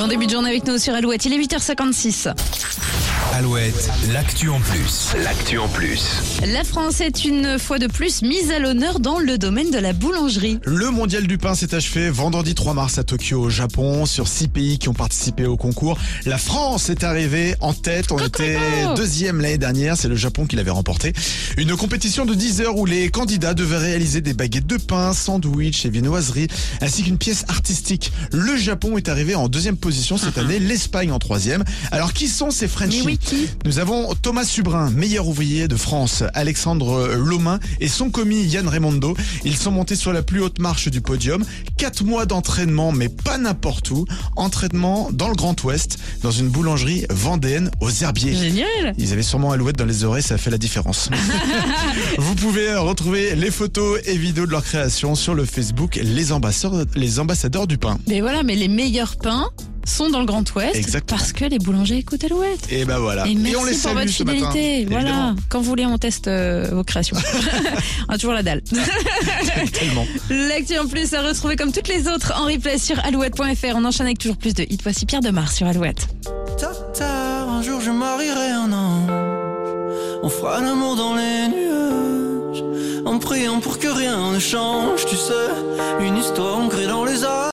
Bon début de journée avec nous sur Alouette, il est 8h56. Alouette, l'actu en plus. L'actu en plus. La France est une fois de plus mise à l'honneur dans le domaine de la boulangerie. Le mondial du pain s'est achevé vendredi 3 mars à Tokyo, au Japon, sur six pays qui ont participé au concours. La France est arrivée en tête. On était deuxième l'année dernière. C'est le Japon qui l'avait remporté. Une compétition de 10 heures où les candidats devaient réaliser des baguettes de pain, sandwichs et viennoiseries, ainsi qu'une pièce artistique. Le Japon est arrivé en deuxième position cette année, l'Espagne en troisième. Alors qui sont ces Frenchies oui, qui Nous avons Thomas Subrin, meilleur ouvrier de France, Alexandre Lomain et son commis Yann Raimondo. Ils sont montés sur la plus haute marche du podium. Quatre mois d'entraînement, mais pas n'importe où. Entraînement dans le Grand Ouest, dans une boulangerie vendéenne aux Herbiers. Génial Ils avaient sûrement Alouette dans les oreilles, ça fait la différence. Vous pouvez retrouver les photos et vidéos de leur création sur le Facebook Les Ambassadeurs, les ambassadeurs du pain. Mais voilà, mais les meilleurs pains sont dans le Grand Ouest Exactement. parce que les boulangers écoutent Alouette. Et ben voilà. Et merci on les pour votre matin, fidélité. voilà. évidemment. Quand vous voulez, on teste euh, vos créations. on a toujours la dalle. Tellement. L'actu en plus à retrouver comme toutes les autres en replay sur alouette.fr. On enchaîne avec toujours plus de hits. Voici Pierre Demar sur Alouette. Tard, tard, un jour je marierai un ange. On fera l'amour dans les nuages. En priant pour que rien ne change, tu sais. Une histoire ancrée dans les âges.